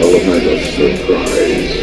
Element of surprise.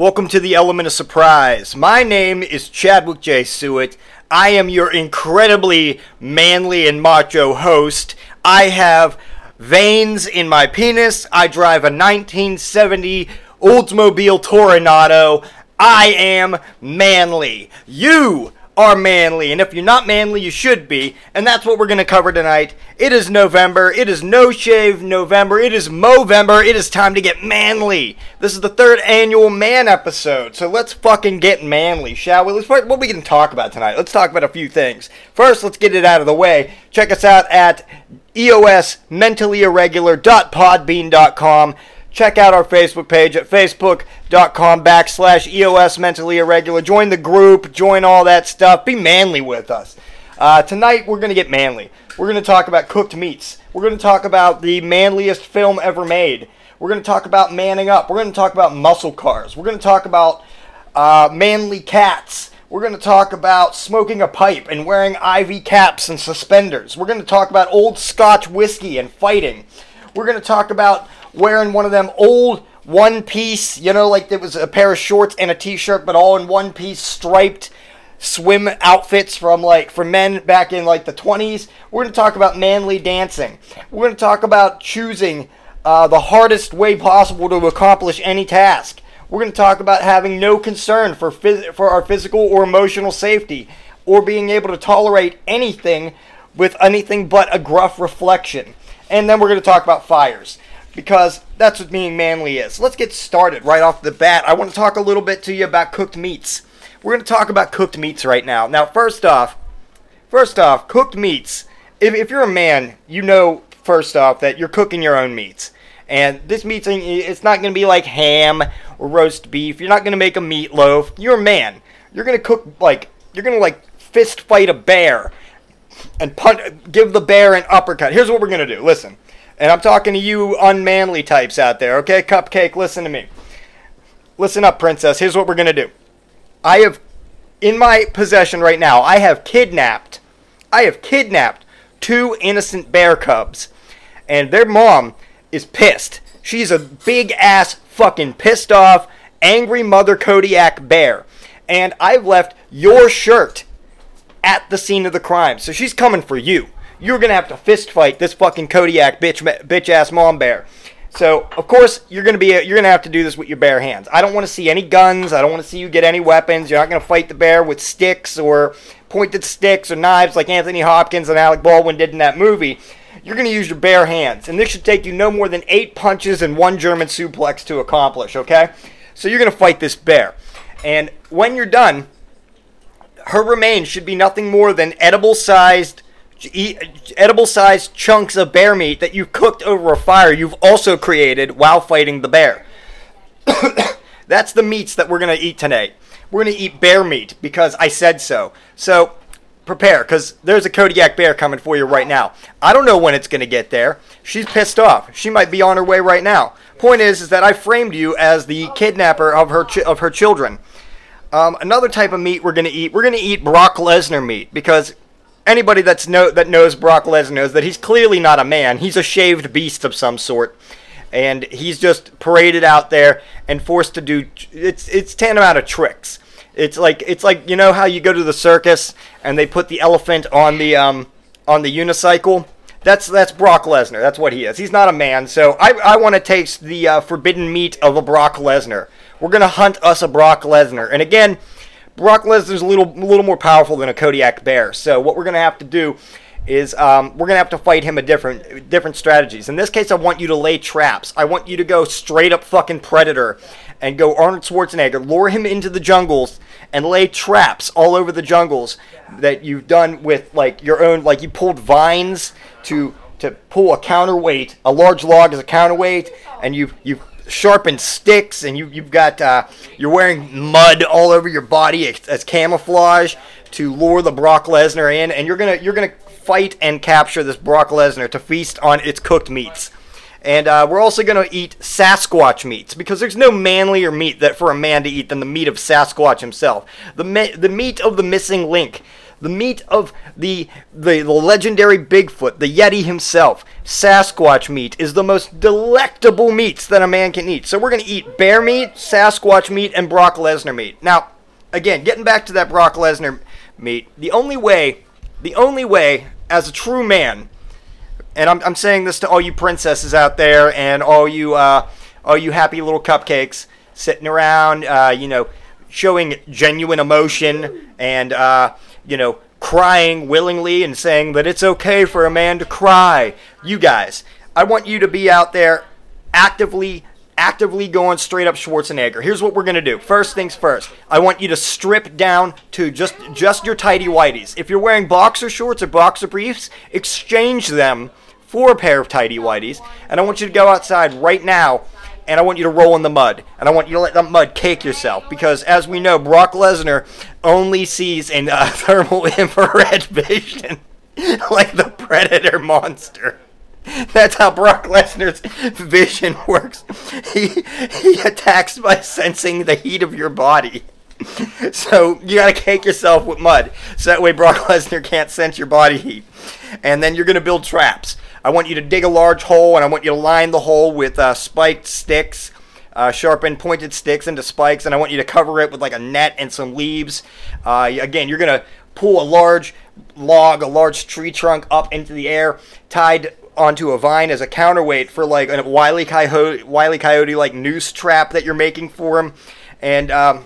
Welcome to the Element of Surprise. My name is Chadwick J. Sewitt. I am your incredibly manly and macho host. I have veins in my penis. I drive a 1970 Oldsmobile Toronado. I am manly. You are manly, and if you're not manly, you should be, and that's what we're going to cover tonight. It is November. It is No Shave November. It is Movember. It is time to get manly. This is the third annual man episode, so let's fucking get manly, shall we? Let's what are we going to talk about tonight? Let's talk about a few things. First, let's get it out of the way. Check us out at eosmentallyirregular.podbean.com. Check out our Facebook page at facebook.com backslash EOS Mentally Irregular. Join the group, join all that stuff. Be manly with us. Uh, tonight, we're going to get manly. We're going to talk about cooked meats. We're going to talk about the manliest film ever made. We're going to talk about manning up. We're going to talk about muscle cars. We're going to talk about uh, manly cats. We're going to talk about smoking a pipe and wearing ivy caps and suspenders. We're going to talk about old Scotch whiskey and fighting. We're going to talk about wearing one of them old one piece, you know, like it was a pair of shorts and a t shirt, but all in one piece striped swim outfits from like for men back in like the 20s. We're going to talk about manly dancing. We're going to talk about choosing uh, the hardest way possible to accomplish any task. We're going to talk about having no concern for phys- for our physical or emotional safety or being able to tolerate anything with anything but a gruff reflection. And then we're going to talk about fires because that's what being manly is. Let's get started right off the bat. I want to talk a little bit to you about cooked meats. We're going to talk about cooked meats right now. Now, first off, first off, cooked meats. If, if you're a man, you know first off that you're cooking your own meats. And this meat's it's not going to be like ham or roast beef. You're not going to make a meatloaf. You're a man. You're going to cook like you're going to like fist fight a bear and punt, give the bear an uppercut. Here's what we're going to do. Listen. And I'm talking to you unmanly types out there, okay? Cupcake, listen to me. Listen up, princess. Here's what we're going to do. I have, in my possession right now, I have kidnapped, I have kidnapped two innocent bear cubs. And their mom is pissed. She's a big ass fucking pissed off, angry mother Kodiak bear. And I've left your shirt at the scene of the crime. So she's coming for you you're gonna have to fist fight this fucking Kodiak bitch bitch ass mom bear. So of course you're gonna be you're gonna have to do this with your bare hands. I don't want to see any guns. I don't want to see you get any weapons. You're not gonna fight the bear with sticks or pointed sticks or knives like Anthony Hopkins and Alec Baldwin did in that movie. You're gonna use your bare hands, and this should take you no more than eight punches and one German suplex to accomplish. Okay. So you're to fight this bear. And when you're done, her remains should be nothing more than edible sized edible sized chunks of bear meat that you've cooked over a fire you've also created while fighting the bear. That's the meats that we're going to eat tonight. We're going to eat bear meat because I said so. So prepare because there's a Kodiak bear coming for you right now. I don't know when it's going to get there. She's pissed off. She might be on her way right now. Point is, is that I framed you as the kidnapper of her of her children. Um, another type of meat we're going to eat. We're going to eat Brock Lesnar meat because anybody that's know that knows Brock Lesnar knows that he's clearly not a man. He's a shaved beast of some sort, and he's just paraded out there and forced to do. It's it's tantamount of tricks. It's like it's like you know how you go to the circus and they put the elephant on the um on the unicycle. That's that's Brock Lesnar. That's what he is. He's not a man. So I I want to taste the uh, forbidden meat of a Brock Lesnar. We're gonna hunt us a Brock Lesnar. And again, Brock Lesnar's a little a little more powerful than a Kodiak bear. So what we're gonna have to do is um, we're gonna have to fight him a different different strategies. In this case, I want you to lay traps. I want you to go straight up fucking predator and go Arnold Schwarzenegger, lure him into the jungles and lay traps all over the jungles that you've done with like your own like you pulled vines to to pull a counterweight. A large log is a counterweight, and you've you've sharpened sticks, and you you've got uh, you're wearing mud all over your body as, as camouflage to lure the Brock Lesnar in, and you're gonna you're gonna fight and capture this Brock Lesnar to feast on its cooked meats. And uh, we're also going to eat Sasquatch meats because there's no manlier meat that for a man to eat than the meat of Sasquatch himself. The, me- the meat of the missing link. The meat of the, the, the legendary Bigfoot, the Yeti himself. Sasquatch meat is the most delectable meats that a man can eat. So we're going to eat bear meat, Sasquatch meat, and Brock Lesnar meat. Now, again, getting back to that Brock Lesnar meat, the only way, the only way, as a true man, and I'm, I'm saying this to all you princesses out there and all you uh, all you happy little cupcakes sitting around, uh, you know, showing genuine emotion and uh, you know crying willingly and saying that it's okay for a man to cry. You guys, I want you to be out there actively actively going straight up Schwarzenegger. Here's what we're gonna do. First things first. I want you to strip down to just just your tidy whities. If you're wearing boxer shorts or boxer briefs, exchange them for a pair of tidy whities. And I want you to go outside right now and I want you to roll in the mud. And I want you to let the mud cake yourself. Because as we know, Brock Lesnar only sees in uh, thermal infrared vision like the predator monster. That's how Brock Lesnar's vision works. He he attacks by sensing the heat of your body. So you gotta cake yourself with mud, so that way Brock Lesnar can't sense your body heat. And then you're gonna build traps. I want you to dig a large hole, and I want you to line the hole with uh, spiked sticks, uh, sharpened pointed sticks into spikes, and I want you to cover it with like a net and some leaves. Uh, again, you're gonna pull a large log, a large tree trunk up into the air, tied onto a vine as a counterweight for like a wily coyote, wily coyote like noose trap that you're making for him, and um,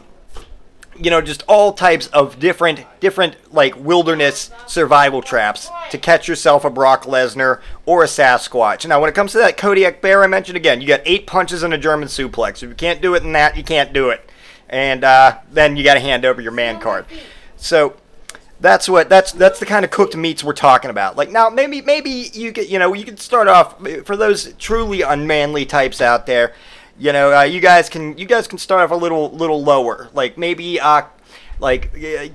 you know just all types of different different like wilderness survival traps to catch yourself a Brock Lesnar or a Sasquatch. Now when it comes to that Kodiak bear I mentioned again, you got eight punches and a German suplex. If you can't do it in that, you can't do it, and uh, then you got to hand over your man card. So that's what that's that's the kind of cooked meats we're talking about. Like now, maybe maybe you could you know you could start off for those truly unmanly types out there. You know, uh, you guys can you guys can start off a little little lower. Like maybe uh, like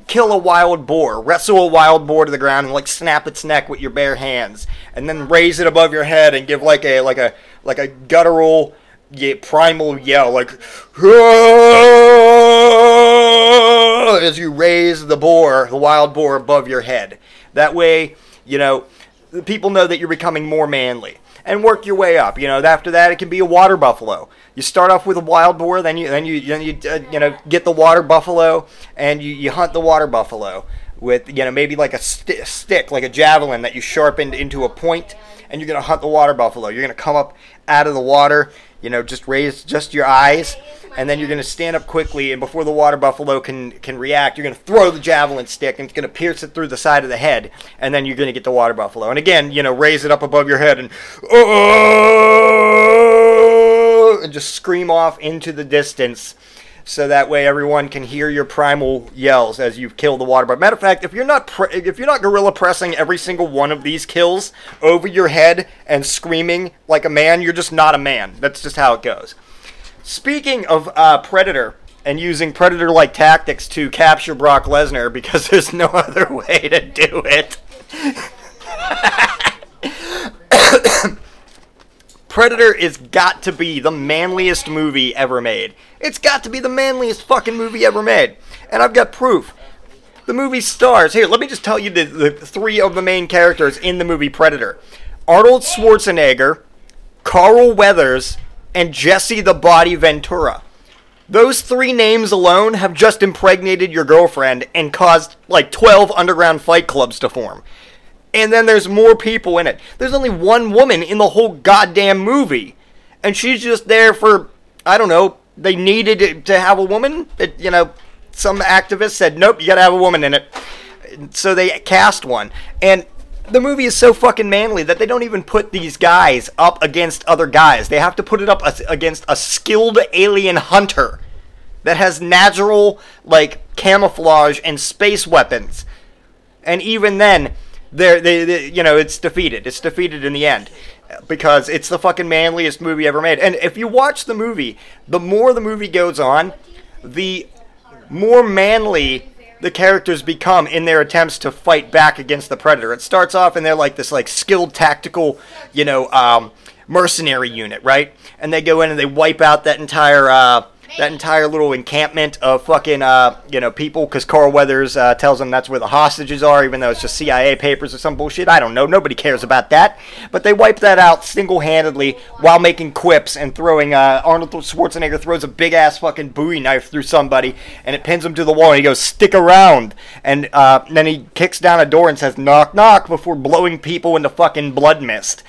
kill a wild boar, wrestle a wild boar to the ground, and like snap its neck with your bare hands, and then raise it above your head and give like a like a like a guttural yeah, primal yell like as you raise the boar, the wild boar above your head. That way, you know, people know that you're becoming more manly. And work your way up. You know, after that, it can be a water buffalo. You start off with a wild boar, then you then you then you uh, you know get the water buffalo, and you, you hunt the water buffalo with you know maybe like a st- stick, like a javelin that you sharpened into a point, and you're gonna hunt the water buffalo. You're gonna come up out of the water, you know, just raise just your eyes, and then you're gonna stand up quickly, and before the water buffalo can can react, you're gonna throw the javelin stick, and it's gonna pierce it through the side of the head, and then you're gonna get the water buffalo. And again, you know, raise it up above your head, and oh, and just scream off into the distance so that way everyone can hear your primal yells as you kill the water bird. Matter of fact, if you're not pre- if you're not gorilla pressing every single one of these kills over your head and screaming like a man, you're just not a man. That's just how it goes. Speaking of uh, Predator and using Predator-like tactics to capture Brock Lesnar because there's no other way to do it. Predator is got to be the manliest movie ever made. It's got to be the manliest fucking movie ever made. And I've got proof. The movie stars. Here, let me just tell you the, the three of the main characters in the movie Predator Arnold Schwarzenegger, Carl Weathers, and Jesse the Body Ventura. Those three names alone have just impregnated your girlfriend and caused like 12 underground fight clubs to form and then there's more people in it. There's only one woman in the whole goddamn movie, and she's just there for I don't know. They needed to have a woman. It, you know, some activist said, "Nope, you gotta have a woman in it." So they cast one, and the movie is so fucking manly that they don't even put these guys up against other guys. They have to put it up against a skilled alien hunter that has natural like camouflage and space weapons. And even then, they're, they, they, you know, it's defeated. It's defeated in the end because it's the fucking manliest movie ever made. And if you watch the movie, the more the movie goes on, the more manly the characters become in their attempts to fight back against the predator. It starts off and they're like this like skilled tactical, you know, um, mercenary unit, right? And they go in and they wipe out that entire uh, that entire little encampment of fucking uh, you know people because Carl Weathers uh, tells them that's where the hostages are, even though it's just CIA papers or some bullshit. I don't know. Nobody cares about that. But they wipe that out single-handedly while making quips and throwing. Uh, Arnold Schwarzenegger throws a big ass fucking Bowie knife through somebody and it pins him to the wall. And he goes, "Stick around!" And, uh, then he kicks down a door and says, "Knock, knock!" before blowing people into fucking blood mist.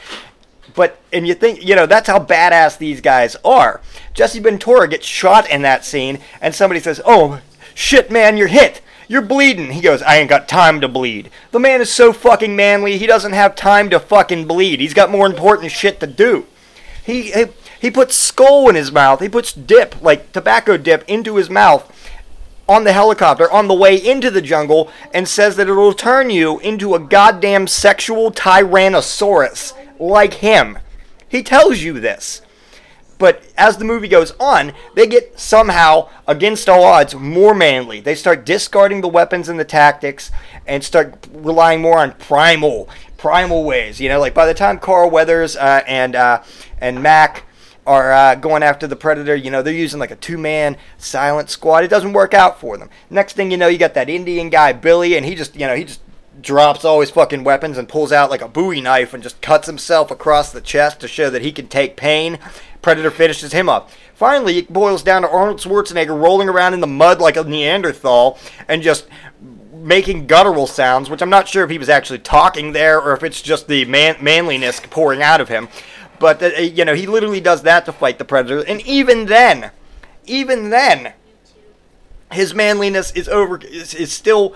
But and you think you know that's how badass these guys are. Jesse Ventura gets shot in that scene, and somebody says, "Oh shit, man, you're hit." You're bleeding. He goes, I ain't got time to bleed. The man is so fucking manly, he doesn't have time to fucking bleed. He's got more important shit to do. He, he, he puts Skoal in his mouth. He puts dip, like tobacco dip, into his mouth on the helicopter on the way into the jungle and says that it'll turn you into a goddamn sexual tyrannosaurus like him. He tells you this. But as the movie goes on, they get somehow, against all odds, more manly. They start discarding the weapons and the tactics and start relying more on primal, primal ways. You know, like by the time Carl Weathers uh, and uh, and Mac are uh, going after the predator, you know, they're using like a two-man silent squad. It doesn't work out for them. Next thing you know, you got that Indian guy Billy, and he just, you know, he just drops all his fucking weapons and pulls out like a Bowie knife and just cuts himself across the chest to show that he can take pain. Predator finishes him up. Finally, it boils down to Arnold Schwarzenegger rolling around in the mud like a Neanderthal and just making guttural sounds, which I'm not sure if he was actually talking there or if it's just the man- manliness pouring out of him. But, uh, you know, he literally does that to fight the Predator. And even then, even then, his manliness is over is, is still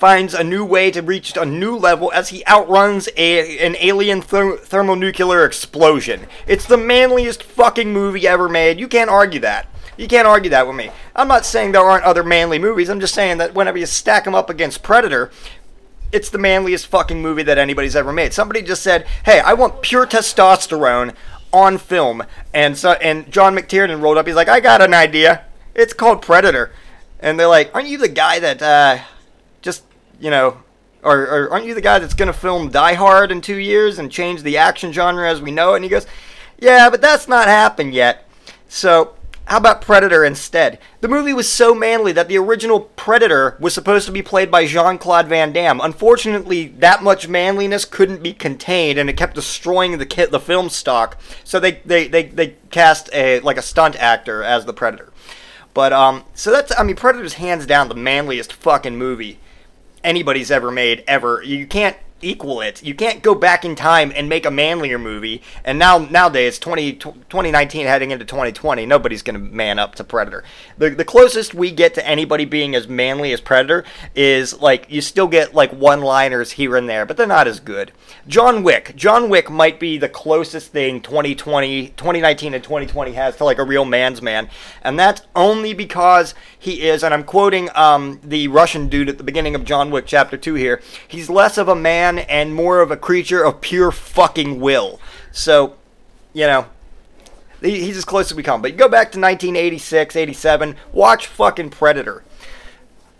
finds a new way to reach a new level as he outruns a, an alien therm- thermonuclear explosion. It's the manliest fucking movie ever made. You can't argue that. You can't argue that with me. I'm not saying there aren't other manly movies. I'm just saying that whenever you stack them up against Predator, it's the manliest fucking movie that anybody's ever made. Somebody just said, "Hey, I want pure testosterone on film," and so and John McTiernan rolled up. He's like, "I got an idea. It's called Predator," and they're like, "Aren't you the guy that uh, you know, or, or aren't you the guy that's going to film Die Hard in two years and change the action genre as we know it? And he goes, yeah, but that's not happened yet. So, how about Predator instead? The movie was so manly that the original Predator was supposed to be played by Jean Claude Van Damme. Unfortunately, that much manliness couldn't be contained, and it kept destroying the the film stock. So they, they, they, they cast a like a stunt actor as the Predator. But um, so that's I mean, Predator's hands down the manliest fucking movie anybody's ever made ever. You can't equal it. You can't go back in time and make a manlier movie. And now nowadays, 20, 2019 heading into 2020, nobody's going to man up to Predator. The, the closest we get to anybody being as manly as Predator is like you still get like one-liners here and there, but they're not as good. John Wick. John Wick might be the closest thing 2020, 2019 and 2020 has to like a real man's man. And that's only because he is, and I'm quoting um, the Russian dude at the beginning of John Wick Chapter 2 here, he's less of a man and more of a creature of pure fucking will. So, you know, he's as close as we come. But you go back to 1986, 87, watch fucking Predator.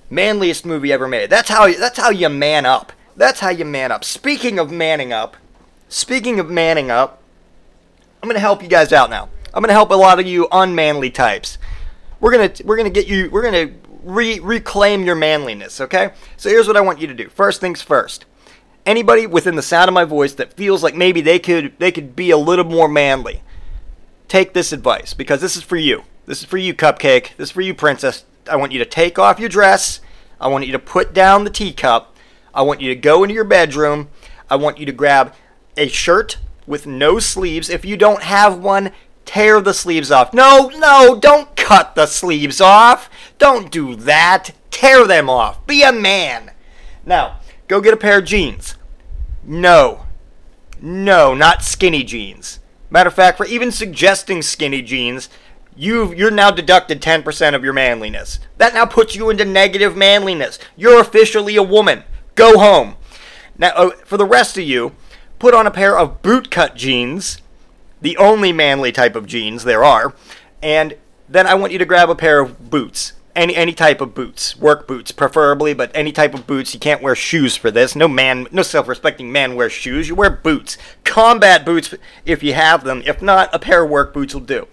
Manliest movie ever made. That's how that's how you man up. That's how you man up. Speaking of manning up, speaking of manning up, I'm going to help you guys out now. I'm going to help a lot of you unmanly types. We're going to we're going to get you we're going to re- reclaim your manliness, okay? So here's what I want you to do. First things first anybody within the sound of my voice that feels like maybe they could they could be a little more manly take this advice because this is for you. This is for you cupcake. This is for you princess. I want you to take off your dress. I want you to put down the teacup. I want you to go into your bedroom. I want you to grab a shirt with no sleeves. If you don't have one tear the sleeves off. No no don't cut the sleeves off. Don't do that. Tear them off. Be a man. Now Go get a pair of jeans. No. No, not skinny jeans. Matter of fact, for even suggesting skinny jeans, you you're now deducted 10% of your manliness. That now puts you into negative manliness. You're officially a woman. Go home. Now, uh, for the rest of you, put on a pair of bootcut jeans, the only manly type of jeans there are, and then I want you to grab a pair of boots any any type of boots, work boots preferably, but any type of boots. You can't wear shoes for this. No man, no self-respecting man wears shoes. You wear boots, combat boots if you have them. If not, a pair of work boots will do.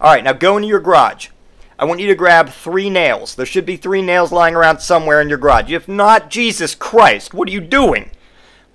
All right, now go into your garage. I want you to grab three nails. There should be three nails lying around somewhere in your garage. If not, Jesus Christ, what are you doing?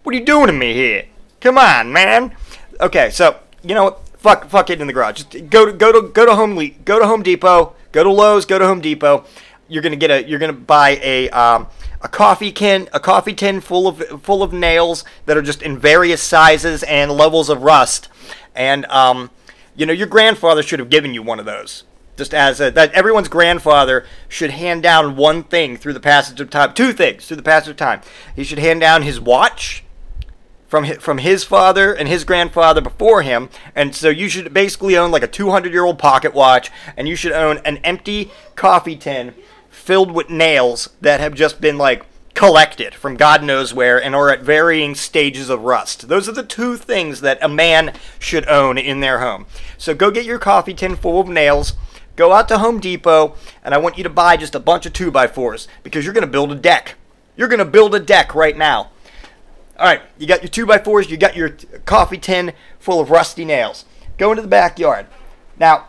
What are you doing to me here? Come on, man. Okay, so you know what? Fuck, fuck it in the garage. Just go to go to go to Home go to Home Depot Go to Lowe's, go to Home Depot. You're gonna get a you're gonna buy a um, a coffee can a coffee tin full of full of nails that are just in various sizes and levels of rust. And um, you know your grandfather should have given you one of those. Just as a, that everyone's grandfather should hand down one thing through the passage of time, two things through the passage of time. He should hand down his watch from his, from his father and his grandfather before him, and so you should basically own like a 200 year old pocket watch, and you should own an empty coffee tin filled with nails that have just been like collected from God knows where and are at varying stages of rust. Those are the two things that a man should own in their home. So go get your coffee tin full of nails. Go out to Home Depot, and I want you to buy just a bunch of 2x4s because you're going to build a deck. You're going to build a deck right now. All right, you got your two by fours, you got your coffee tin full of rusty nails. Go into the backyard. Now,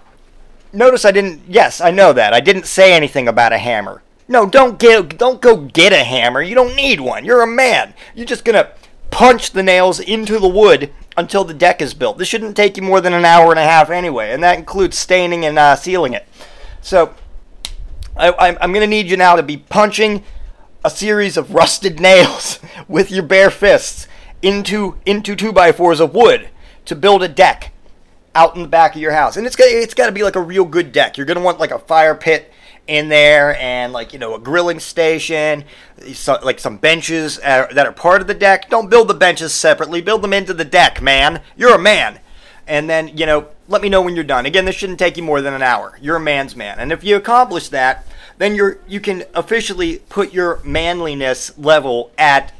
notice I didn't. Yes, I know that I didn't say anything about a hammer. No, don't get, don't go get a hammer. You don't need one. You're a man. You're just gonna punch the nails into the wood until the deck is built. This shouldn't take you more than an hour and a half anyway, and that includes staining and uh, sealing it. So, I, I'm going to need you now to be punching a series of rusted nails with your bare fists into into two by fours of wood to build a deck out in the back of your house. And it's got it's got to be like a real good deck. You're gonna want like a fire pit in there and like you know a grilling station, so, like some benches that are part of the deck. Don't build the benches separately. Build them into the deck, man. You're a man. And then you know let me know when you're done. Again, this shouldn't take you more than an hour. You're a man's man. And if you accomplish that then you're you can officially put your manliness level at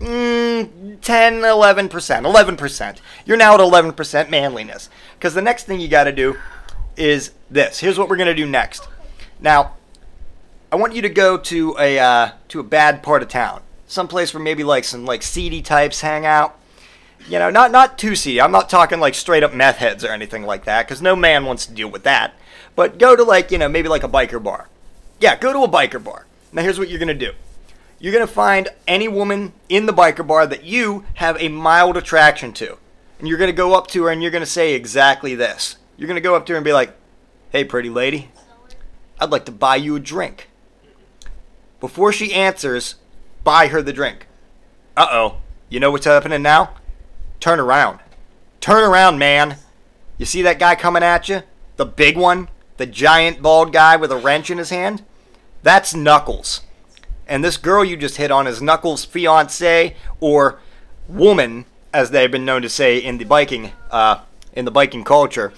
mm, 10 11% 11% you're now at 11% manliness because the next thing you got to do is this here's what we're going to do next now i want you to go to a uh, to a bad part of town someplace where maybe like some like seedy types hang out you know not not too seedy i'm not talking like straight up meth heads or anything like that because no man wants to deal with that but go to like you know maybe like a biker bar yeah, go to a biker bar. Now, here's what you're to do you're to find any woman in the biker bar that you have a mild attraction to. And you're to go up to her and you're to say exactly this. You're to go up to her and be like, hey, pretty lady, I'd like to buy you a drink. Before she answers, buy her the drink. Uh oh. You know what's happening now? Turn around. Turn around, man. You see that guy coming at you? The big one? The giant bald guy with a wrench in his hand? That's Knuckles. And this girl you just hit on is Knuckles' fiance or woman, as they've been known to say in the biking uh, in the biking culture.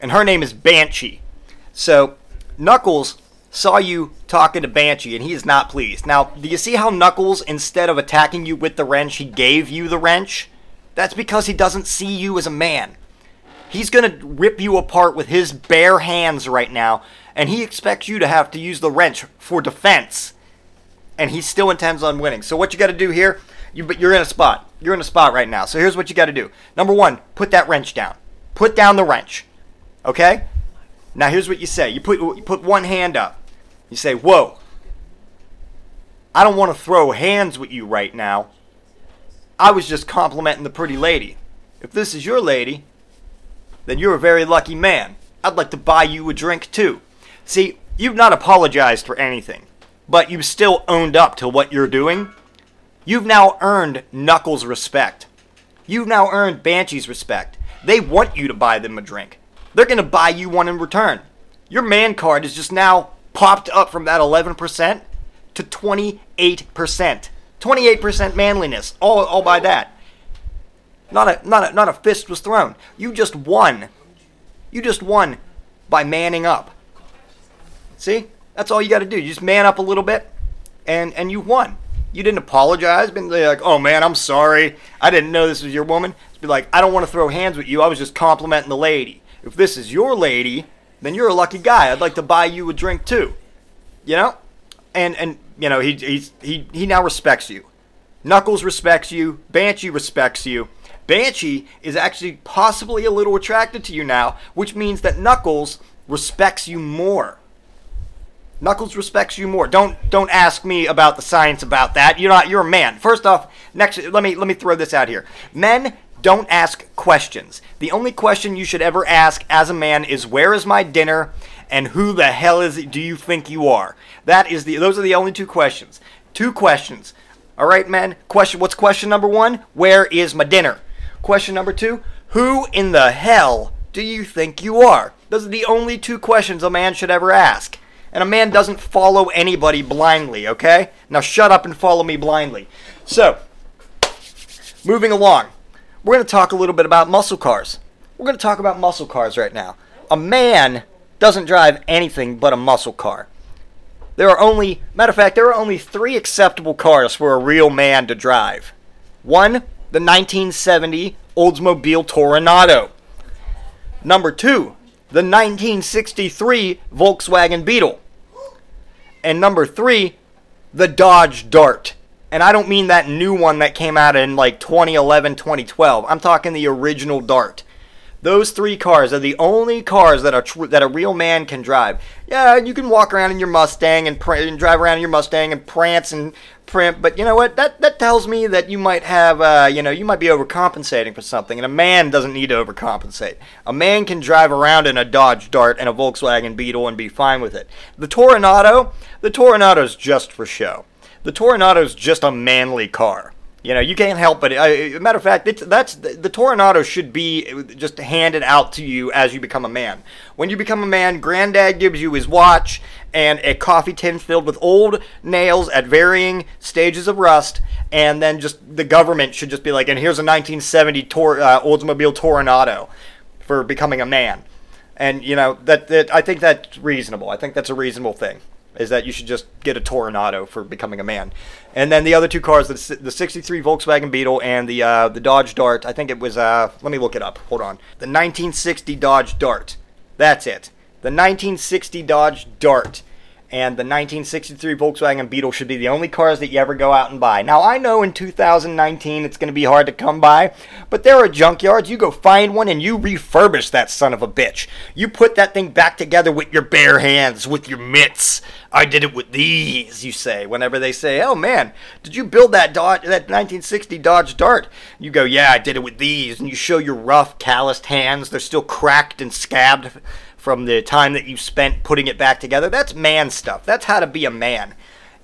And her name is Banshee. So Knuckles saw you talking to Banshee and he is not pleased. Now, do you see how Knuckles, instead of attacking you with the wrench, he gave you the wrench? That's because he doesn't see you as a man. He's going to rip you apart with his bare hands right now, and he expects you to have to use the wrench for defense. And he still intends on winning. So what you got to do here, you, but you're in a spot. You're in a spot right now. So here's what you got to do. Number one, put that wrench down. Put down the wrench. Okay? Now here's what you say. You put you put one hand up. You say, "Whoa. I don't want to throw hands with you right now. I was just complimenting the pretty lady. If this is your lady, then you're a very lucky man. I'd like to buy you a drink too." See, you've not apologized for anything, but you've still owned up to what you're doing. You've now earned Knuckles' respect. You've now earned Banshee's respect. They want you to buy them a drink. They're going to buy you one in return. Your man card is just now popped up from that 11% to 28%. 28% manliness, all, all by that. Not a, not, a, not a fist was thrown. You just won. You just won by manning up. See? That's all you got to do. You just man up a little bit, and, and you won. You didn't apologize. Been like, oh man, I'm sorry. I didn't know this was your woman. Be like, I don't want to throw hands with you. I was just complimenting the lady. If this is your lady, then you're a lucky guy. I'd like to buy you a drink too. You know? And and you know, he he's, he he now respects you. Knuckles respects you, Banshee respects you. Banshee is actually possibly a little attracted to you now, which means that Knuckles respects you more. Knuckles respects you more. Don't don't ask me about the science about that. You're not you're a man. First off, next let me let me throw this out here. Men don't ask questions. The only question you should ever ask as a man is where is my dinner and who the hell is it do you think you are? That is the those are the only two questions. Two questions. All right, men. Question what's question number 1? Where is my dinner? Question number 2, who in the hell do you think you are? Those are the only two questions a man should ever ask. And a man doesn't follow anybody blindly, okay? Now shut up and follow me blindly. So, moving along we're going to talk a little bit about muscle cars. We're going to talk about muscle cars right now. A man doesn't drive anything but a muscle car. There are only, matter of fact, there are only three acceptable cars for a real man to drive. One, the 1970 Oldsmobile Toronado. Number two, the 1963 Volkswagen Beetle. And number three, the Dodge Dart. And I don't mean that new one that came out in like 2011, 2012. I'm talking the original Dart. Those three cars are the only cars that are tr- that a real man can drive. Yeah, you can walk around in your Mustang and, pr- and drive around in your Mustang and prance and print, but you know what? That that tells me that you might have, uh, you know, you might be overcompensating for something. And a man doesn't need to overcompensate. A man can drive around in a Dodge Dart and a Volkswagen Beetle and be fine with it. The Toronado, the Toronado's just for show the Toronado's just a manly car. You know, you can't help but. Uh, matter of fact, it's, that's the, the Toronado should be just handed out to you as you become a man. When you become a man, Granddad gives you his watch and a coffee tin filled with old nails at varying stages of rust, and then just the government should just be like, and here's a 1970 Tor, uh, Oldsmobile Toronado for becoming a man. And you know that, that I think that's reasonable. I think that's a reasonable thing is that you should just get a Toronado for becoming a man. And then the other two cars, the, the 63 Volkswagen Beetle and the uh, the Dodge Dart, I think it was, uh, let me look it up. Hold on. The 1960 Dodge Dart. That's it. The 1960 Dodge Dart and the 1963 Volkswagen Beetle should be the only cars that you ever go out and buy. Now, I know in 2019 it's going to be hard to come by, but there are junkyards. You go find one and you refurbish that son of a bitch. You put that thing back together with your bare hands, with your mitts. I did it with these, you say, whenever they say, oh man, did you build that Dodge, that 1960 Dodge Dart? You go, yeah, I did it with these. And you show your rough, calloused hands. They're still cracked and scabbed from the time that you spent putting it back together. That's man stuff. That's how to be a man.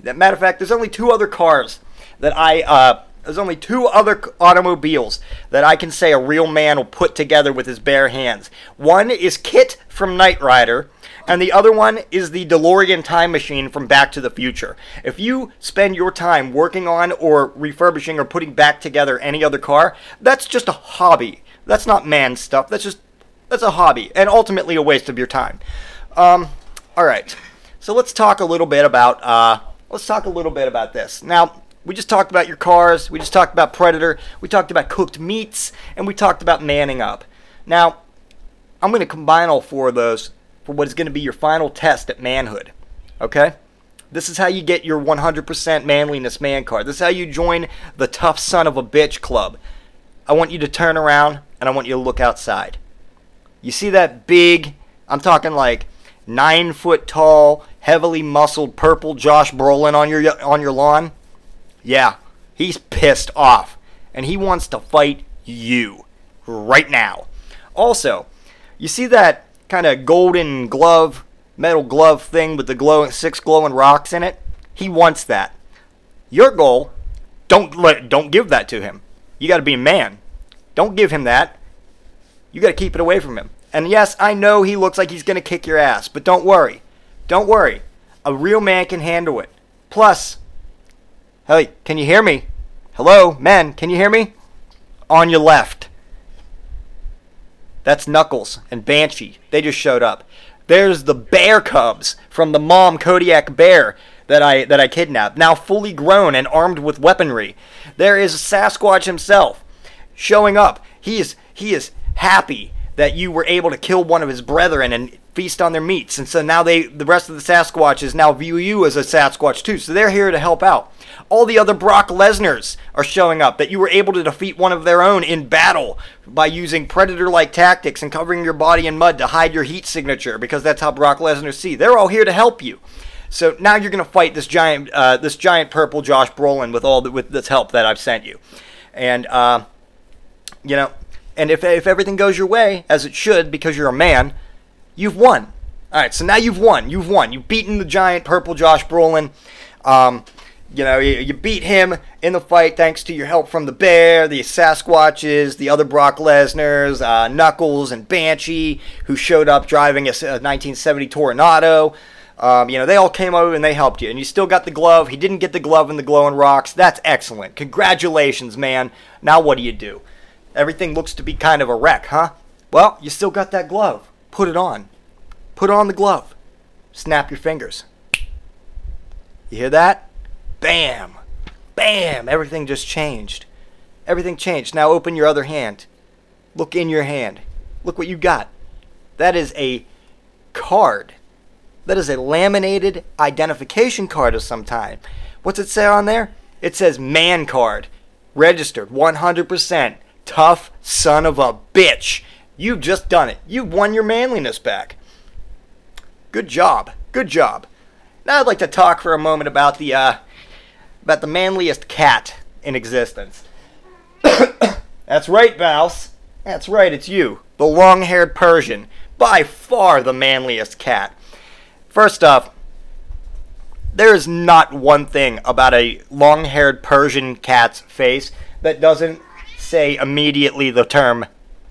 Matter of fact, there's only two other cars that I uh, There's only two other automobiles that I can say a real man will put together with his bare hands. One is KITT from Knight Rider, and the other one is the DeLorean time machine from Back to the Future. If you spend your time working on or refurbishing or putting back together any other car, that's just a hobby. That's not man stuff. That's just that's a hobby and ultimately a waste of your time. Um, all right. So let's talk a little bit about uh, let's talk a little bit about this. Now, we just talked about your cars, we just talked about Predator, we talked about cooked meats, and we talked about manning up. Now, I'm going to combine all four of those for what is going to be your final test at manhood. Okay? This is how you get your 100% manliness man card. This is how you join the tough son of a bitch club. I want you to turn around and I want you to look outside. You see that big, I'm talking like nine foot tall, heavily muscled purple Josh Brolin on your on your lawn? Yeah, he's pissed off, and he wants to fight you right now. Also, you see that kind of golden glove, metal glove thing with the glowing six glowing rocks in it? He wants that. Your goal, don't let don't give that to him. You got to be a man. Don't give him that. You got to keep it away from him. And yes, I know he looks like he's going to kick your ass, but don't worry. Don't worry. A real man can handle it. Plus, hey, can you hear me? Hello, men, can you hear me? On your left. That's Knuckles and Banshee. They just showed up. There's the bear cubs from the mom Kodiak bear that I that I kidnapped, now fully grown and armed with weaponry. There is Sasquatch himself showing up. He is he is happy that you were able to kill one of his brethren and feast on their meats. And so now they the rest of the Sasquatches now view you as a Sasquatch too. So they're here to help out. All the other Brock Lesnar's are showing up that you were able to defeat one of their own in battle by using predator like tactics and covering your body in mud to hide your heat signature because that's how Brock Lesnar see. They're all here to help you. So now you're going to fight this giant, uh, this giant purple Josh Brolin with all the, with this help that I've sent you, and uh, you know, and if if everything goes your way as it should because you're a man, you've won. All right, so now you've won. You've won. You've beaten the giant purple Josh Brolin. Um, you know, you, you beat him in the fight thanks to your help from the Bear, the Sasquatches, the other Brock Lesnar's, uh, Knuckles, and Banshee, who showed up driving a, a 1970 Toronado. Um, you know, they all came over and they helped you, and you still got the glove. He didn't get the glove and the glowing rocks. That's excellent. Congratulations, man. Now what do you do? Everything looks to be kind of a wreck, huh? Well, you still got that glove. Put it on. Put on the glove. Snap your fingers. You hear that? Bam! Bam! Everything just changed. Everything changed. Now open your other hand. Look in your hand. Look what you got. That is a card. That is a laminated identification card of some kind. What's it say on there? It says man card. Registered 100%. Tough son of a bitch. You've just done it. You've won your manliness back. Good job. Good job. Now I'd like to talk for a moment about the uh, about the manliest cat in existence. That's right, Bouse. That's right, it's you, the long-haired Persian, by far the manliest cat. First off, there is not one thing about a long-haired Persian cat's face that doesn't say immediately the term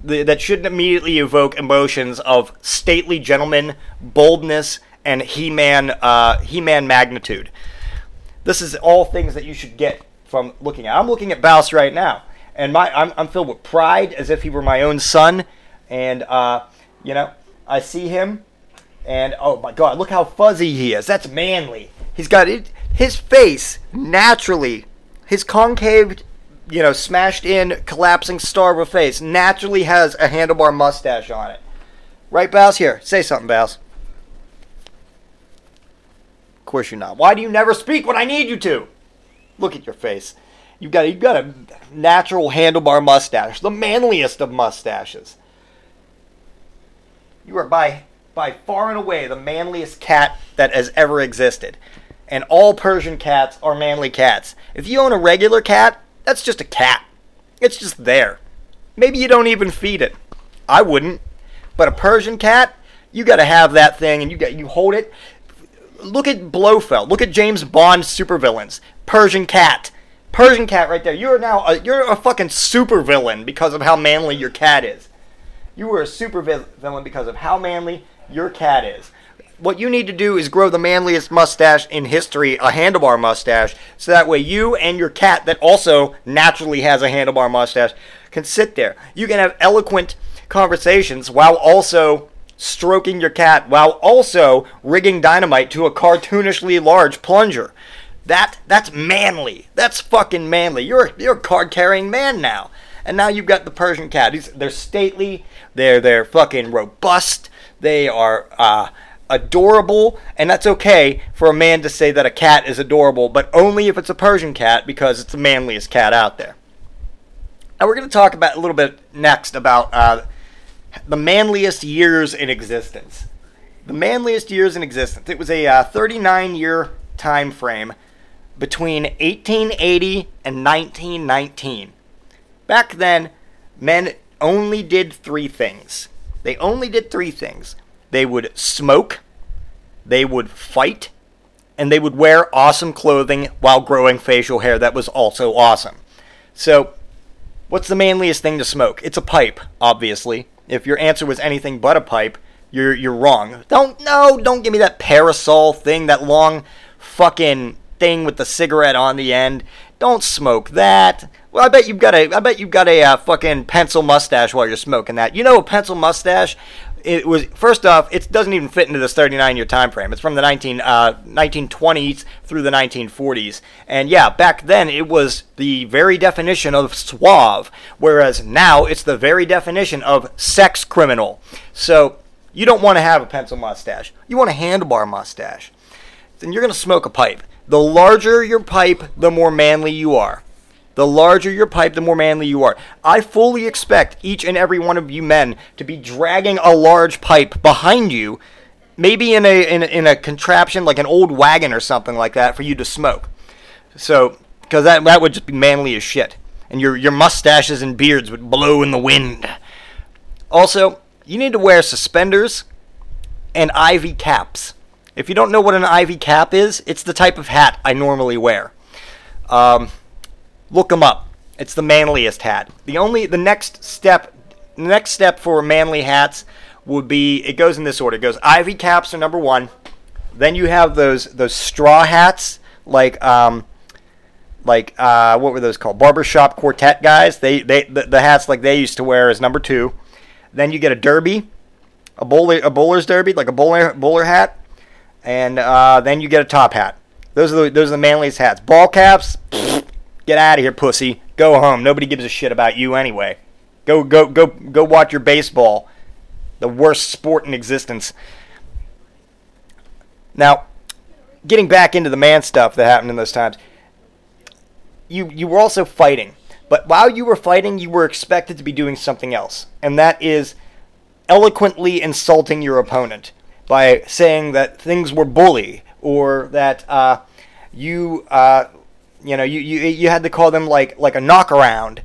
th- that shouldn't immediately evoke emotions of stately gentleman, boldness, and He-Man, uh, He-Man magnitude. This is all things that you should get from looking at. I'm looking at Bouse right now, and my I'm, I'm filled with pride as if he were my own son, and uh, you know I see him, and oh my God, look how fuzzy he is. That's manly. He's got it, his face naturally, his concave, you know, smashed in, collapsing star of a face naturally has a handlebar mustache on it. Right, Bouse? Here, say something, Bouse. Of course you're not. Why do you never speak when I need you to? Look at your face. You've got you've got a natural handlebar mustache, the manliest of mustaches. You are by by far and away the manliest cat that has ever existed. And all Persian cats are manly cats. If you own a regular cat, that's just a cat. It's just there. Maybe you don't even feed it. I wouldn't. But a Persian cat, you got to have that thing and you got you hold it. Look at Blofeld. Look at James Bond supervillains. Persian cat. Persian cat right there. You're now a, you're a fucking super villain because of how manly your cat is. You were a super vi- villain because of how manly your cat is. What you need to do is grow the manliest mustache in history, a handlebar mustache, so that way you and your cat, that also naturally has a handlebar mustache, can sit there. You can have eloquent conversations while also stroking your cat, while also rigging dynamite to a cartoonishly large plunger. That that's manly. That's fucking manly. You're you're a card carrying man now. And now you've got the Persian cat. They're stately. They're they're fucking robust. They are uh, adorable, and that's okay for a man to say that a cat is adorable, but only if it's a Persian cat because it's the manliest cat out there. Now we're going to talk about a little bit next about uh, the manliest years in existence. The manliest years in existence. It was a uh, 39 year time frame between 1880 and 1919. Back then, men only did three things. They only did three things. They would smoke, they would fight, and they would wear awesome clothing while growing facial hair that was also awesome. So, what's the manliest thing to smoke? It's a pipe, obviously. If your answer was anything but a pipe, you're you're wrong. Don't no, don't give me that parasol thing, that long fucking thing with the cigarette on the end. Don't smoke that. Well, I bet you've got a I bet you've got a uh, fucking pencil mustache while you're smoking that. You know a pencil mustache it was first off, it doesn't even fit into this 39 year time frame. It's from the 19 uh, 1920s through the 1940s, and yeah, back then it was the very definition of suave, whereas now it's the very definition of sex criminal. So you don't want to have a pencil mustache. You want a handlebar mustache. Then you're gonna smoke a pipe. The larger your pipe, the more manly you are. The larger your pipe, the more manly you are. I fully expect each and every one of you men to be dragging a large pipe behind you, maybe in a in a, in a contraption like an old wagon or something like that for you to smoke. So, because that that would just be manly as shit, and your your mustaches and beards would blow in the wind. Also, you need to wear suspenders and ivy caps. If you don't know what an ivy cap is, it's the type of hat I normally wear. Um, look them up. It's the manliest hat. The only the next step the next step for manly hats would be it goes in this order. It goes ivy caps are number one. Then you have those those straw hats like um like uh what were those called? Barbershop quartet guys. They they the, the hats like they used to wear is number two. Then you get a derby, a bowler a bowler's derby like a bowler bowler hat, and uh, then you get a top hat. Those are the those are the manliest hats. Ball caps. Get out of here, pussy. Go home. Nobody gives a shit about you anyway. Go go go go watch your baseball. The worst sport in existence. Now, getting back into the man stuff that happened in those times. You you were also fighting. But while you were fighting, you were expected to be doing something else. And that is eloquently insulting your opponent by saying that things were bully or that uh, you uh, you know, you, you you had to call them like like a knockaround,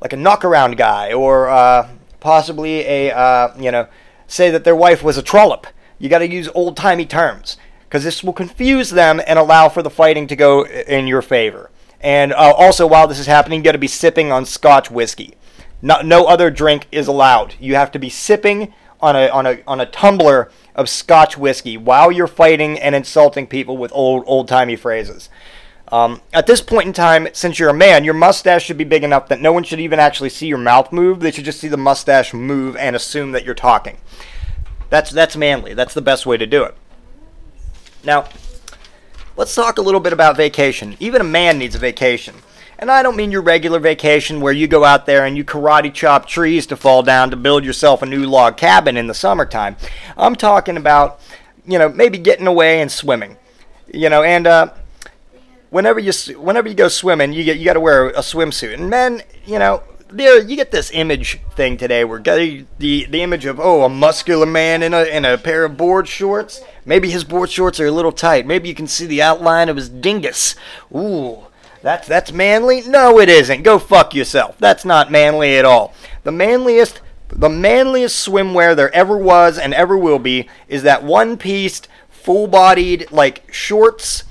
like a knockaround guy, or uh, possibly a uh, you know, say that their wife was a trollop. You got to use old timey terms because this will confuse them and allow for the fighting to go in your favor. And uh, also, while this is happening, you got to be sipping on Scotch whiskey. No, no other drink is allowed. You have to be sipping on a on a on a tumbler of Scotch whiskey while you're fighting and insulting people with old old timey phrases. Um, at this point in time, since you're a man, your mustache should be big enough that no one should even actually see your mouth move. They should just see the mustache move and assume that you're talking. That's that's manly. That's the best way to do it. Now, let's talk a little bit about vacation. Even a man needs a vacation. And I don't mean your regular vacation where you go out there and you karate chop trees to fall down to build yourself a new log cabin in the summertime. I'm talking about, you know, maybe getting away and swimming. You know, and uh, whenever you whenever you go swimming, you get you got to wear a swimsuit. And men, you know, there you get this image thing today where the the image of oh a muscular man in a in a pair of board shorts. Maybe his board shorts are a little tight. Maybe you can see the outline of his dingus. Ooh, that's that's manly? No, it isn't. Go fuck yourself. That's not manly at all. The manliest the manliest swimwear there ever was and ever will be is that one-pieced, full-bodied like shorts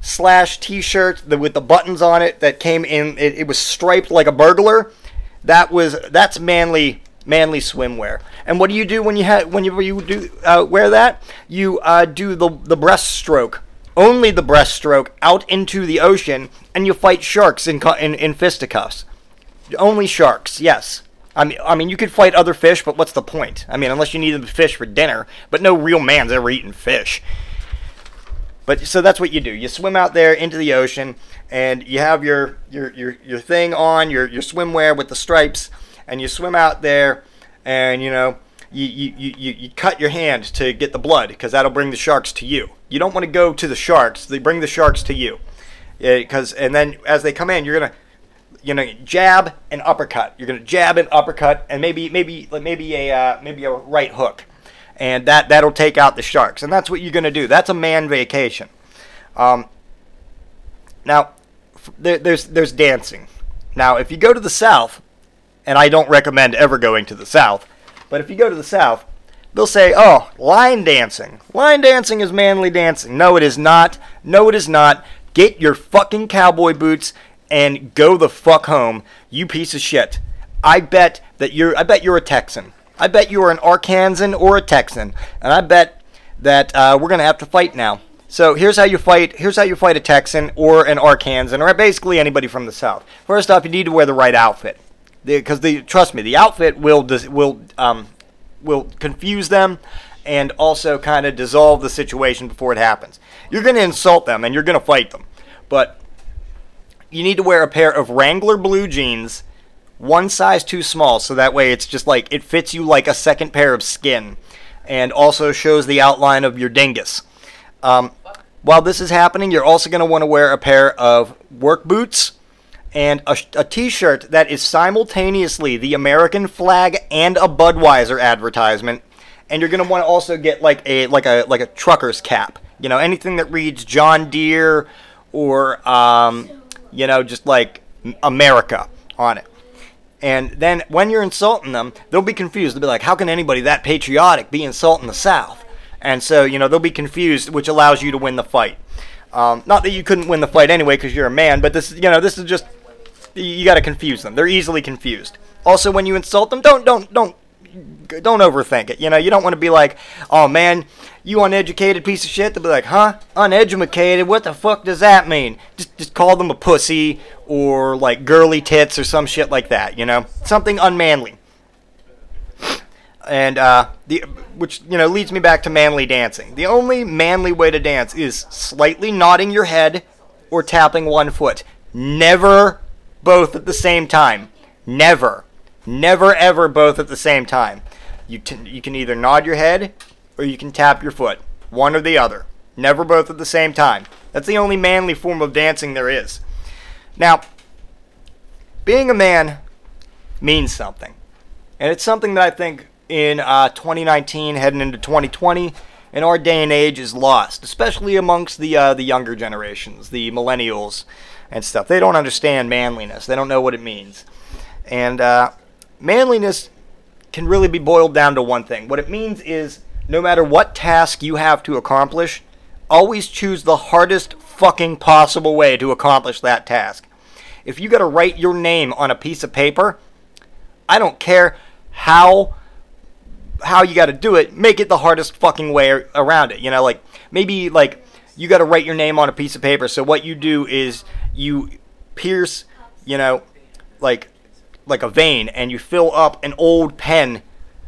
slash t-shirt with the buttons on it that came in it, it was striped like a burglar that was that's manly manly swimwear and what do you do when you have when you, you do uh, wear that you uh, do the the breaststroke only the breaststroke out into the ocean and you fight sharks in in, in fisticuffs only sharks yes I mean, I mean, you could fight other fish, but what's the point? I mean, unless you need them to fish for dinner. But no real man's ever eaten fish. But so that's what you do. You swim out there into the ocean, and you have your your your, your thing on, your your swimwear with the stripes, and you swim out there, and you know. You, you, you, you cut your hand to get the blood because that'll bring the sharks to you. You don't want to go to the sharks; they bring the sharks to you. Because and then as they come in, you're gonna you know jab and uppercut. You're gonna jab and uppercut, and maybe maybe maybe a uh, maybe a right hook, and that that'll take out the sharks. And that's what you're gonna do. That's a man vacation. Um, now, there, there's there's dancing. Now, if you go to the south, and I don't recommend ever going to the south, but if you go to the south, they'll say, "Oh, line dancing. Line dancing is manly dancing." No, it is not. No, it is not. Get your fucking cowboy boots and go the fuck home, you piece of shit. I bet that you're I bet you're a Texan. I bet you are an Arkansan or a Texan. And I bet that uh, we're gonna have to fight now. So here's how you fight. Here's how you fight a Texan or an Arkansan or basically anybody from the South. First off, you need to wear the right outfit, because the, trust me, the outfit will dis, will um, will confuse them and also kind of dissolve the situation before it happens. You're gonna insult them and you're gonna fight them, but you need to wear a pair of Wrangler blue jeans, one size too small, so that way it's just like it fits you like a second pair of skin, and also shows the outline of your dingus. Um, while this is happening, you're also going to want to wear a pair of work boots and a, a t-shirt that is simultaneously the American flag and a Budweiser advertisement. And you're going to want to also get like a like a like a trucker's cap. You know, anything that reads John Deere or um, you know, just like America on it. And then when you're insulting them, they'll be confused. They'll be like, how can anybody that patriotic be insulting the South? And so, you know, they'll be confused, which allows you to win the fight. Um, not that you couldn't win the fight anyway because you're a man, but this, you know, this is just you got to confuse them. They're easily confused. Also, when you insult them, don't don't don't don't overthink it. You know, you don't want to be like, oh man, you uneducated piece of shit. They'll be like, huh? Uneducated? What the fuck does that mean? Just just call them a pussy or like girly tits or some shit like that. You know, something unmanly. And uh, the which you know leads me back to manly dancing. The only manly way to dance is slightly nodding your head or tapping one foot. Never both at the same time. Never. Never ever both at the same time. You, t- you can either nod your head or you can tap your foot. One or the other. Never both at the same time. That's the only manly form of dancing there is. Now, being a man means something. And it's something that I think in uh, 2019, heading into 2020, in our day and age, is lost, especially amongst the uh, the younger generations, the millennials and stuff. They don't understand manliness. They don't know what it means. And uh, manliness can really be boiled down to one thing. What it means is no matter what task you have to accomplish, always choose the hardest fucking possible way to accomplish that task. If you got to write your name on a piece of paper, I don't care how how you got to do it, make it the hardest fucking way around it. You know, like maybe like you got to write your name on a piece of paper. So what you do is you pierce, you know, like like a vein and you fill up an old pen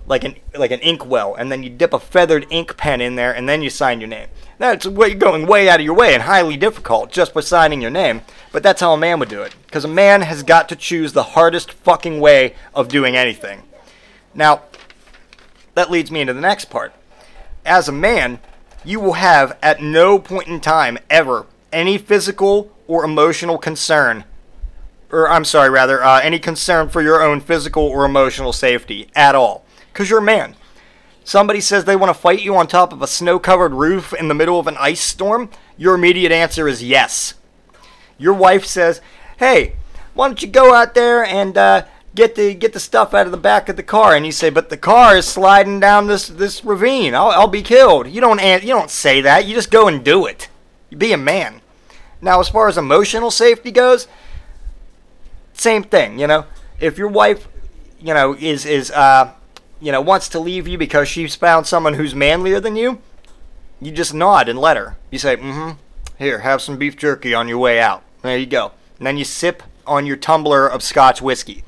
like an like an inkwell and then you dip a feathered ink pen in there and then you sign your name. That's way going way out of your way and highly difficult just by signing your name, but that's how a man would do it because a man has got to choose the hardest fucking way of doing anything. Now, that leads me into the next part. As a man, you will have at no point in time ever any physical or emotional concern or I'm sorry, rather, uh, any concern for your own physical or emotional safety at all. Because you're a man. Somebody says they want to fight you on top of a snow covered roof in the middle of an ice storm, your immediate answer is yes. Your wife says, hey, why don't you go out there and uh, get the get the stuff out of the back of the car? And you say, but the car is sliding down this this ravine. I'll, I'll be killed. You don't you don't say that. You just go and do it. You be a man. Now, as far as emotional safety goes, same thing. You know, if your wife, you know, is is uh, you know, wants to leave you because she's found someone who's manlier than you, you just nod and let her. You say, "Mm-hmm. Here, have some beef jerky on your way out." There you go. And then you sip on your tumbler of Scotch whiskey.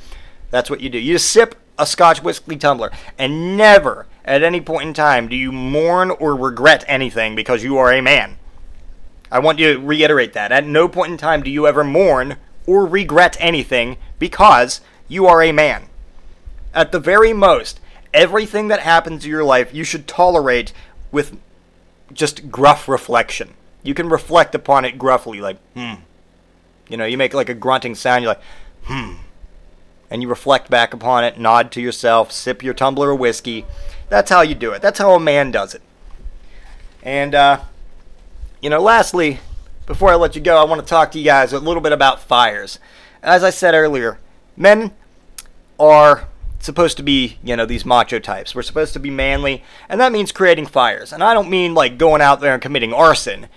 That's what you do. You just sip a Scotch whiskey tumbler, and never at any point in time do you mourn or regret anything because you are a man. I want you to reiterate that. At no point in time do you ever mourn or regret anything because you are a man. At the very most, everything that happens in your life you should tolerate with just gruff reflection. You can reflect upon it gruffly, like, hmm. You know, you make like a grunting sound, you're like, hmm. And you reflect back upon it, nod to yourself, sip your tumbler of whiskey. That's how you do it. That's how a man does it. And, uh, you know, lastly, before I let you go, I want to talk to you guys a little bit about fires. As I said earlier, men are supposed to be, you know, these macho types. We're supposed to be manly, and that means creating fires. And I don't mean like going out there and committing arson.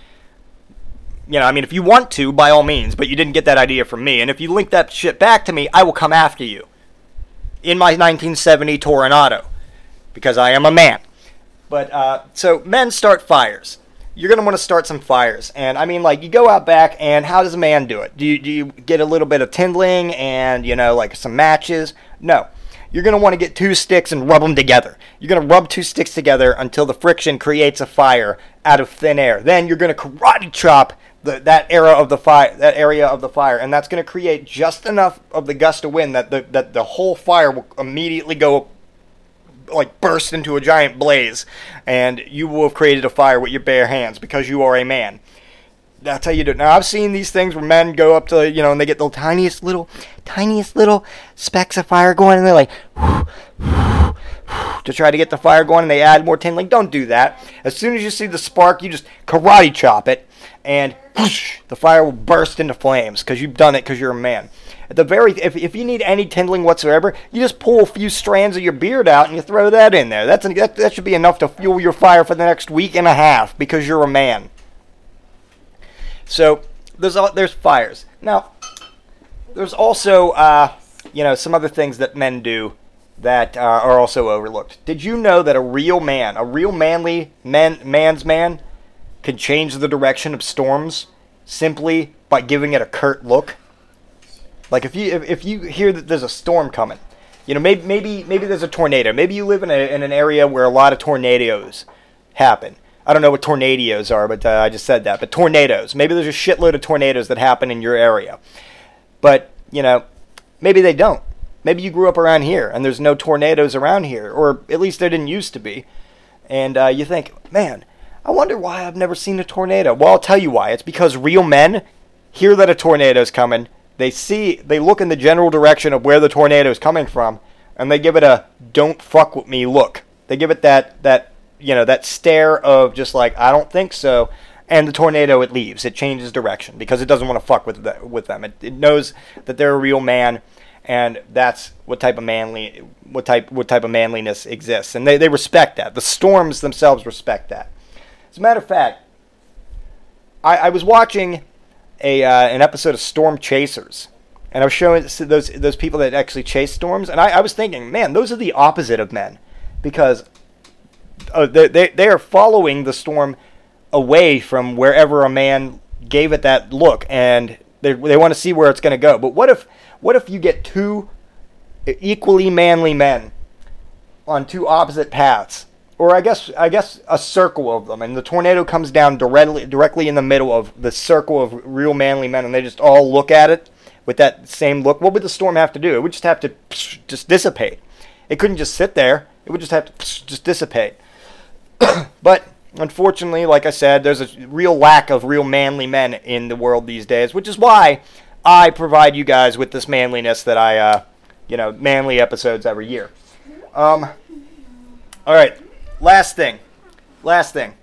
You know, I mean, if you want to, by all means, but you didn't get that idea from me. And if you link that shit back to me, I will come after you in my 1970 Toronado because I am a man. But uh, so men start fires. You're gonna want to start some fires, and I mean, like you go out back, and how does a man do it? Do you, do you get a little bit of kindling and you know like some matches? No, you're gonna want to get two sticks and rub them together. You're gonna rub two sticks together until the friction creates a fire out of thin air. Then you're gonna karate chop the, that era of the fire, that area of the fire, and that's gonna create just enough of the gust of wind that the that the whole fire will immediately go like burst into a giant blaze, and you will have created a fire with your bare hands because you are a man. That's how you do it. Now I've seen these things where men go up to you know and they get the tiniest little, tiniest little specks of fire going, and they're like. To try to get the fire going and they add more kindling. Don't do that. As soon as you see the spark, you just karate chop it and whoosh, the fire will burst into flames because you've done it because you're a man. At the very, if, if you need any kindling whatsoever, you just pull a few strands of your beard out and you throw that in there. That's that, that should be enough to fuel your fire for the next week and a half because you're a man. So there's there's fires now. There's also uh, you know some other things that men do that uh, are also overlooked. Did you know that a real man, a real manly man, man's man, can change the direction of storms simply by giving it a curt look? Like if you if, if you hear that there's a storm coming, you know maybe maybe maybe there's a tornado. Maybe you live in a in an area where a lot of tornadoes happen. I don't know what tornadoes are, but uh, I just said that. But tornadoes. Maybe there's a shitload of tornadoes that happen in your area. But, you know, maybe they don't. Maybe you grew up around here and there's no tornadoes around here, or at least there didn't used to be. And uh, you think, man, I wonder why I've never seen a tornado. Well, I'll tell you why. It's because real men hear that a tornado's coming. They see, they look in the general direction of where the tornado is coming from, and they give it a "don't fuck with me" look. They give it that that you know that stare of just like I don't think so. And the tornado it leaves. It changes direction because it doesn't want to fuck with the, with them. It, it knows that they're a real man, and that's what type of manly what type what type of manliness exists. And they, they respect that. The storms themselves respect that. As a matter of fact, I, I was watching a uh, an episode of Storm Chasers, and I was showing those those people that actually chase storms, and I, I was thinking, man, those are the opposite of men, because uh, they, they they are following the storm away from wherever a man gave it that look, and they they want to see where it's going to go. But what if what if you get two equally manly men on two opposite paths? or I guess I guess a circle of them, and the tornado comes down directly directly in the middle of the circle of real manly men, and they just all look at it with that same look. What would the storm have to do? It would just have to just dissipate. It couldn't just sit there. It would just have to just dissipate. but unfortunately, like I said, there's a real lack of real manly men in the world these days, which is why I provide you guys with this manliness that I, uh, you know, manly episodes every year. Um, all right, last thing. Last thing.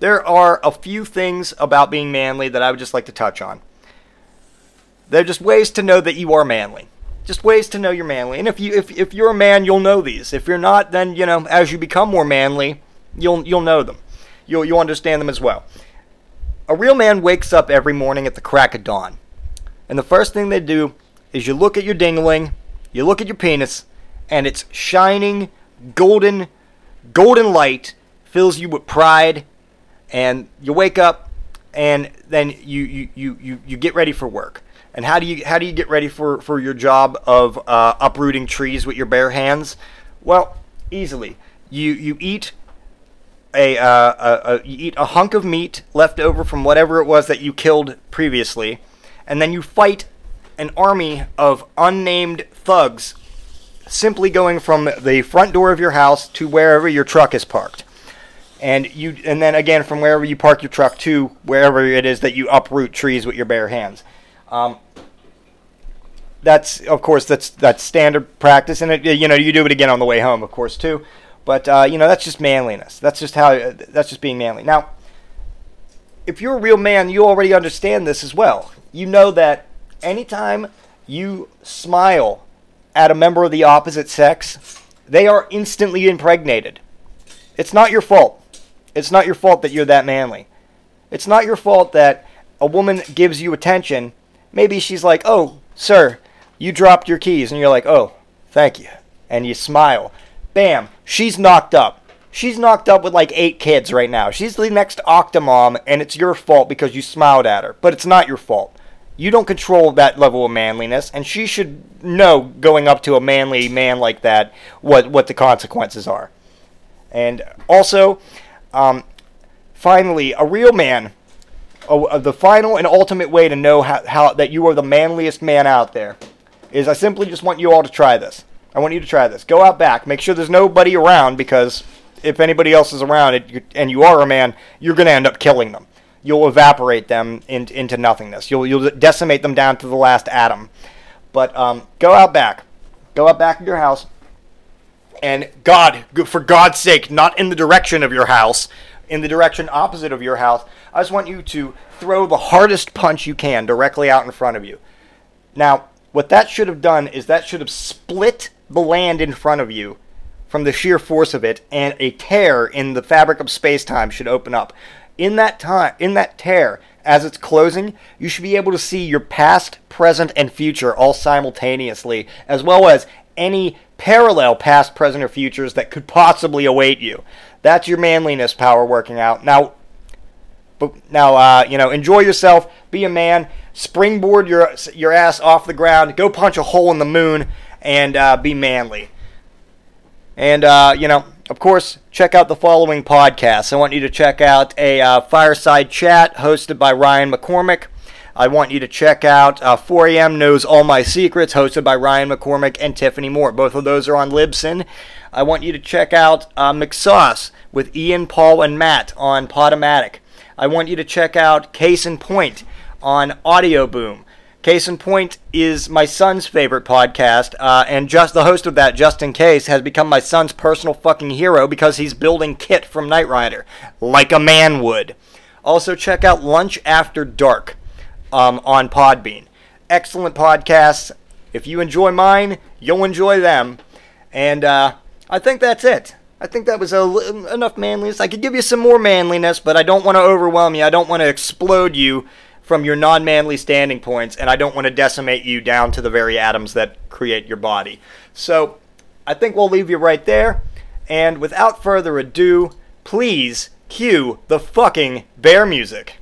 There are a few things about being manly that I would just like to touch on. They're just ways to know that you are manly. Just ways to know you're manly. And if you if, if you're a man, you'll know these. If you're not, then you know, as you become more manly, you'll you'll know them. You'll you'll understand them as well. a real man wakes up every morning at the crack of dawn. And the first thing they do is you look at your dingling, you look at your penis, and it's shining golden golden light fills you with pride and you wake up and then you you, you, you, you get ready for work. And how do you how do you get ready for, for your job of uh, uprooting trees with your bare hands? Well, easily. You you eat a, uh, a, a you eat a hunk of meat left over from whatever it was that you killed previously, and then you fight an army of unnamed thugs simply going from the front door of your house to wherever your truck is parked. And you and then again from wherever you park your truck to wherever it is that you uproot trees with your bare hands. Um, that's of course that's that's standard practice, and it, you know you do it again on the way home, of course too. But uh, you know that's just manliness. That's just how that's just being manly. Now, if you're a real man, you already understand this as well. You know that anytime you smile at a member of the opposite sex, they are instantly impregnated. It's not your fault. It's not your fault that you're that manly. It's not your fault that a woman gives you attention. Maybe she's like, "Oh, sir, you dropped your keys," and you're like, "Oh, thank you," and you smile. Bam, she's knocked up. She's knocked up with like eight kids right now. She's the next Octomom, and it's your fault because you smiled at her. But it's not your fault. You don't control that level of manliness, and she should know going up to a manly man like that what what the consequences are. And also, um, finally, a real man. Uh, the final and ultimate way to know how, how that you are the manliest man out there is I simply just want you all to try this. I want you to try this. Go out back. Make sure there's nobody around because if anybody else is around it, and you are a man, you're going to end up killing them. You'll evaporate them in, into nothingness. You'll you'll decimate them down to the last atom. But um, go out back. Go out back of your house. And God, for God's sake, not in the direction of your house, in the direction opposite of your house. I just want you to throw the hardest punch you can directly out in front of you. Now, what that should have done is that should have split the land in front of you from the sheer force of it, and a tear in the fabric of space-time should open up. In that time, in that tear, as it's closing, you should be able to see your past, present, and future all simultaneously, as well as any parallel past, present, or futures that could possibly await you. That's your manliness power working out. Now, but now, uh, you know, enjoy yourself. Be a man. Springboard your your ass off the ground. Go punch a hole in the moon and uh, be manly. And, uh, you know, of course, check out the following podcasts. I want you to check out a uh, fireside chat hosted by Ryan McCormick. I want you to check out uh, 4am Knows All My Secrets, hosted by Ryan McCormick and Tiffany Moore. Both of those are on Libsyn. I want you to check out uh, McSauce with Ian, Paul, and Matt on Podomatic. I want you to check out Case in Point on Audio Boom. Case in Point is my son's favorite podcast, uh, and just the host of that, Justin Case, has become my son's personal fucking hero because he's building KITT from Knight Rider, like a man would. Also, check out Lunch After Dark um, on Podbean. Excellent podcasts. If you enjoy mine, you'll enjoy them. And uh, I think that's it. I think that was a, enough manliness. I could give you some more manliness, but I don't want to overwhelm you. I don't want to explode you from your non manly standing points, and I don't want to decimate you down to the very atoms that create your body. So I think we'll leave you right there. And without further ado, please cue the fucking bear music.